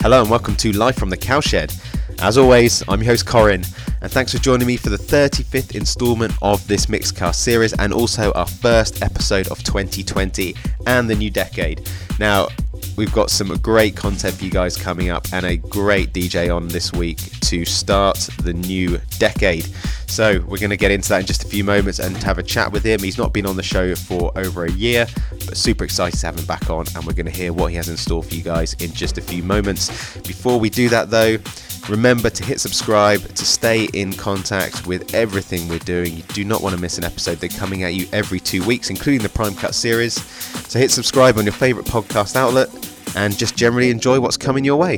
Hello and welcome to Live from the Cowshed. As always, I'm your host Corin, and thanks for joining me for the 35th instalment of this Mixcast series and also our first episode of 2020 and the new decade. Now, we've got some great content for you guys coming up and a great DJ on this week to start the new decade. So, we're going to get into that in just a few moments and have a chat with him. He's not been on the show for over a year, but super excited to have him back on, and we're going to hear what he has in store for you guys in just a few moments. Before we do that, though, Remember to hit subscribe to stay in contact with everything we're doing. You do not want to miss an episode. They're coming at you every two weeks, including the Prime Cut series. So hit subscribe on your favourite podcast outlet and just generally enjoy what's coming your way.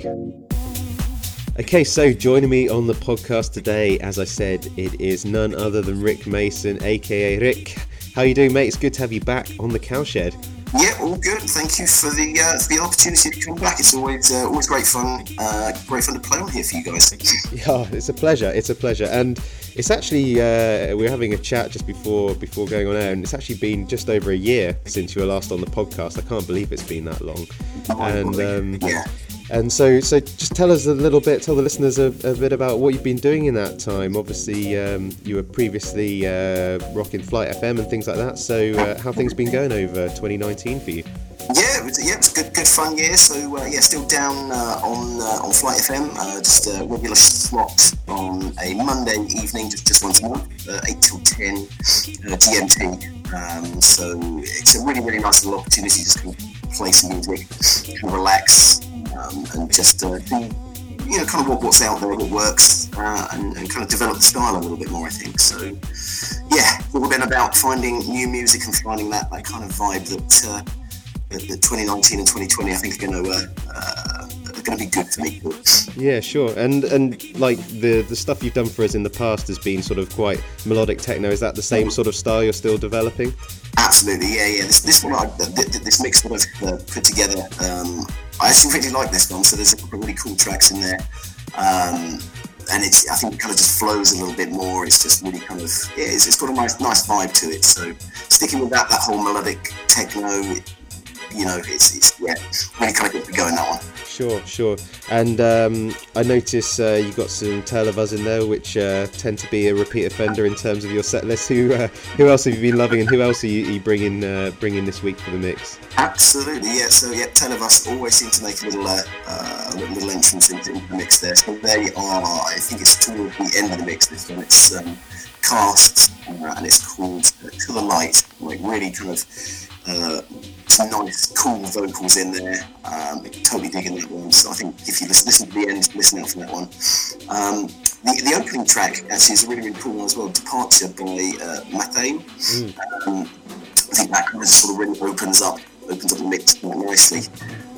Okay, so joining me on the podcast today, as I said, it is none other than Rick Mason, aka Rick. How you doing, mate? It's good to have you back on the cowshed. Yeah, all good. Thank you for the uh, for the opportunity to come back. It's always uh, always great fun. Uh, great fun to play on here for you guys. Yeah, it's a pleasure. It's a pleasure, and it's actually uh, we are having a chat just before before going on air, and it's actually been just over a year since you were last on the podcast. I can't believe it's been that long. And um, yeah. And so, so just tell us a little bit, tell the listeners a, a bit about what you've been doing in that time. Obviously, um, you were previously uh, rocking Flight FM and things like that. So, uh, how things been going over 2019 for you? Yeah, it was, yeah, it was a good, good fun year. So uh, yeah, still down uh, on uh, on Flight FM, uh, just a regular slot on a Monday evening, just just once a month, uh, eight till ten uh, GMT. Um, so it's a really really nice little opportunity just to play some music, and relax, um, and just uh, you know, kind of what, what's out there, what works, uh, and, and, kind of develop the style a little bit more, I think. So, yeah, it's all been about finding new music and finding that, that kind of vibe that, uh, that, that 2019 and 2020, I think, are going to uh, uh, going to be good for me. Yeah, sure. And and like the the stuff you've done for us in the past has been sort of quite melodic techno. Is that the same sort of style you're still developing? Absolutely, yeah, yeah. This, this one, I, this mix that I've uh, put together, um, I actually really like this one. So there's a couple of really cool tracks in there, um, and it's I think it kind of just flows a little bit more. It's just really kind of yeah, it's, it's got a nice nice vibe to it. So sticking with that that whole melodic techno, you know, it's it's yeah, really kind of get to go in that one. Sure, sure. And um, I notice uh, you got some Tale of Us in there, which uh, tend to be a repeat offender in terms of your set list. Who uh, who else have you been loving, and who else are you, you bringing uh, bringing this week for the mix? Absolutely, yeah. So yeah, Tale of Us always seem to make a little uh, uh, little entrance into, into, the mix there. So they are, I think it's toward the end of the mix this one. It's um, cast and it's called To the Light. Like really kind of some nice, cool vocals in there. Um, totally digging that one. So I think if you listen, listen to the end, listen out for that one. Um, the, the opening track actually is a really, really cool one as well. Departure by uh, Mathame. Mm. Um, I think that kind of sort of really opens up opens up the mix quite nicely.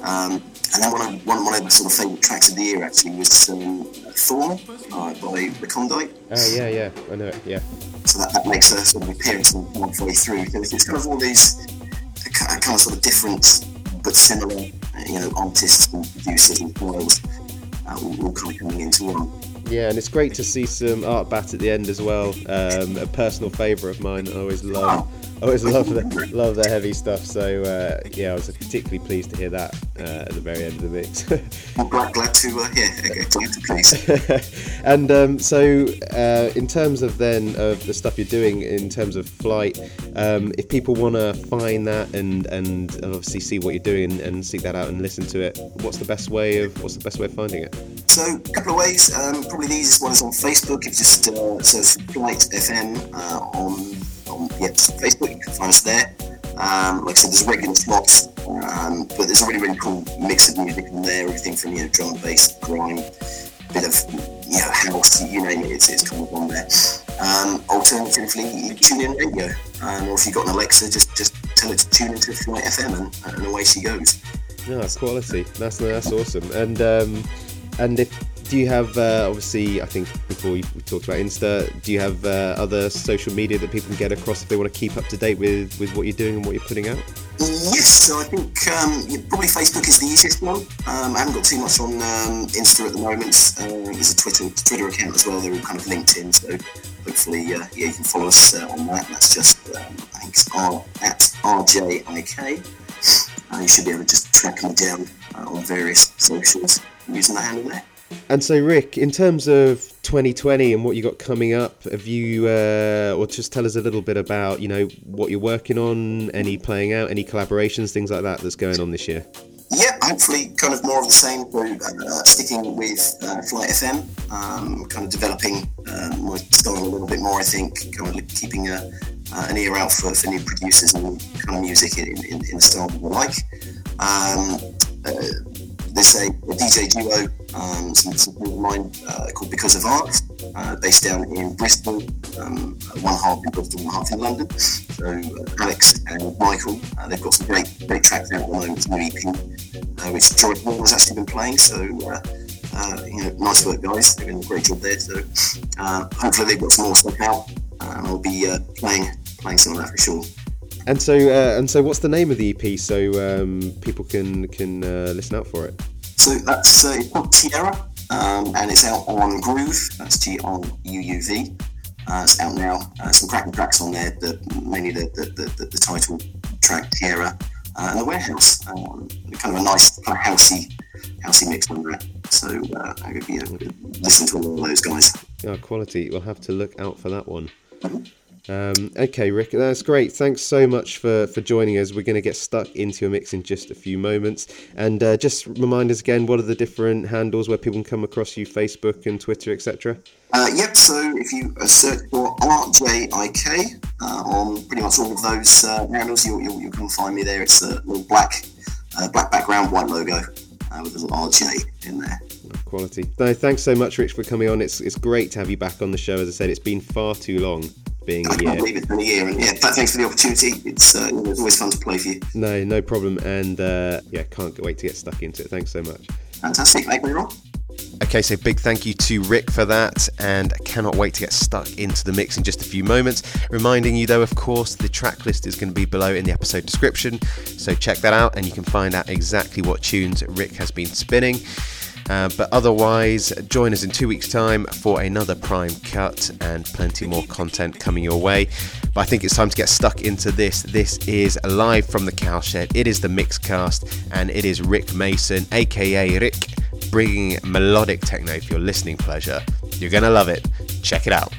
Um, and then one of, one, of the sort of favourite tracks of the year actually was um, Thorn uh, by Recondite. Oh yeah, yeah, I know it. Yeah. So that, that makes a sort of appearance halfway through. It's kind of all these kind of sort of different but similar, you know, artists and producers and styles uh, all, all kind of coming into one. Yeah, and it's great to see some Artbat at the end as well. Um, a personal favourite of mine. I always love I always love the love the heavy stuff. So uh, yeah, I was particularly pleased to hear that uh, at the very end of the mix. I'm glad, glad to uh, yeah, to please. and um, so uh, in terms of then of the stuff you're doing in terms of flight, um, if people want to find that and and obviously see what you're doing and, seek that out and listen to it, what's the best way of what's the best way of finding it? So a couple of ways. Um, probably the easiest one is on Facebook. If you just uh, search Flight FM uh, on yeah, Facebook. You can find us there. Um, like I said, there's regular slots, um, but there's a really, really cool mix of music in there. Everything from you know drum, bass, grime, bit of you know house, you name it, it's, it's kind of on there. Um, alternatively, tune in radio, um, or if you've got an Alexa, just just tell it to tune into Flight FM, and, and away she goes. No, that's quality. That's that's awesome. And um, and if do you have uh, obviously i think before we, talked about insta do you have uh, other social media that people can get across if they want to keep up to date with with what you're doing and what you're putting out? Yes so i think um, probably facebook is the easiest one. Um, i haven't got too much on um, insta at the moment. Uh, there's a twitter twitter account as well. They're all kind of linked in so hopefully uh, yeah you can follow us uh, on that. That's just um, i think it's r at rjik uh, you should be able to just track me down uh, on various socials using the handle there. And so, Rick, in terms of 2020 and what you got coming up, have you, uh, or just tell us a little bit about, you know, what you're working on, any playing out, any collaborations, things like that that's going on this year? Yeah, hopefully, kind of more of the same. uh, sticking with uh, Flight FM, um, kind of developing um, my style a little bit more. I think, kind of keeping a, uh, an ear out for, for new producers and kind of music in, in, in the style I like. Um, uh, there's a, a DJ duo, um, some, some of mine uh, called Because of Art, uh, based down in Bristol, um, one half in Bristol, one half in London. So uh, Alex and Michael, uh, they've got some great great tracks out at the moment. It's new EP, uh, which Joy Hall has actually been playing. So uh, you know, nice work, guys. They're doing a great job there. So hopefully they've got some more stuff out, and I'll be playing playing some of that for sure. And so, uh, and so, what's the name of the EP so um, people can can uh, listen out for it? So that's uh, it's called Tierra, um, and it's out on Gruuv. That's G R U U V. Uh, it's out now. Uh, some cracking tracks on there. The, mainly the the, the, the title track Tierra uh, and the Warehouse. Um, kind of a nice kind of housey housey mix on that. So uh, you know, listen to all of those guys. Yeah, quality. We'll have to look out for that one. Mm-hmm. Um, okay, Rick, that's great. Thanks so much for, for joining us. We're going to get stuck into a mix in just a few moments. And uh, just remind us again, what are the different handles where people can come across you, Facebook and Twitter, etc.? Uh, yep, so if you uh, search for RJIK uh, on pretty much all of those uh, handles, you, you, you, can find me there. It's a little black, uh, black background, white logo with a little RJ in there quality. No, thanks so much, Rich, for coming on. It's it's great to have you back on the show. As I said, it's been far too long being I a year. believe it's been a year, and yeah, thanks for the opportunity. It's uh, it's always fun to play for you. No, no problem, and uh, yeah, can't wait to get stuck into it. Thanks so much. Fantastic, thank you, Ron. Okay, so big thank you to Rick for that, and cannot wait to get stuck into the mix in just a few moments. Reminding you, though, of course, the track list is going to be below in the episode description, so check that out and you can find out exactly what tunes Rick has been spinning. Uh, but otherwise, join us in two weeks' time for another Prime Cut and plenty more content coming your way. But I think it's time to get stuck into this. This is live from the cowshed. It is the Mixcast, and it is Rick Mason, aka Rick, bringing melodic techno for your listening pleasure. You're to love it. Check it out.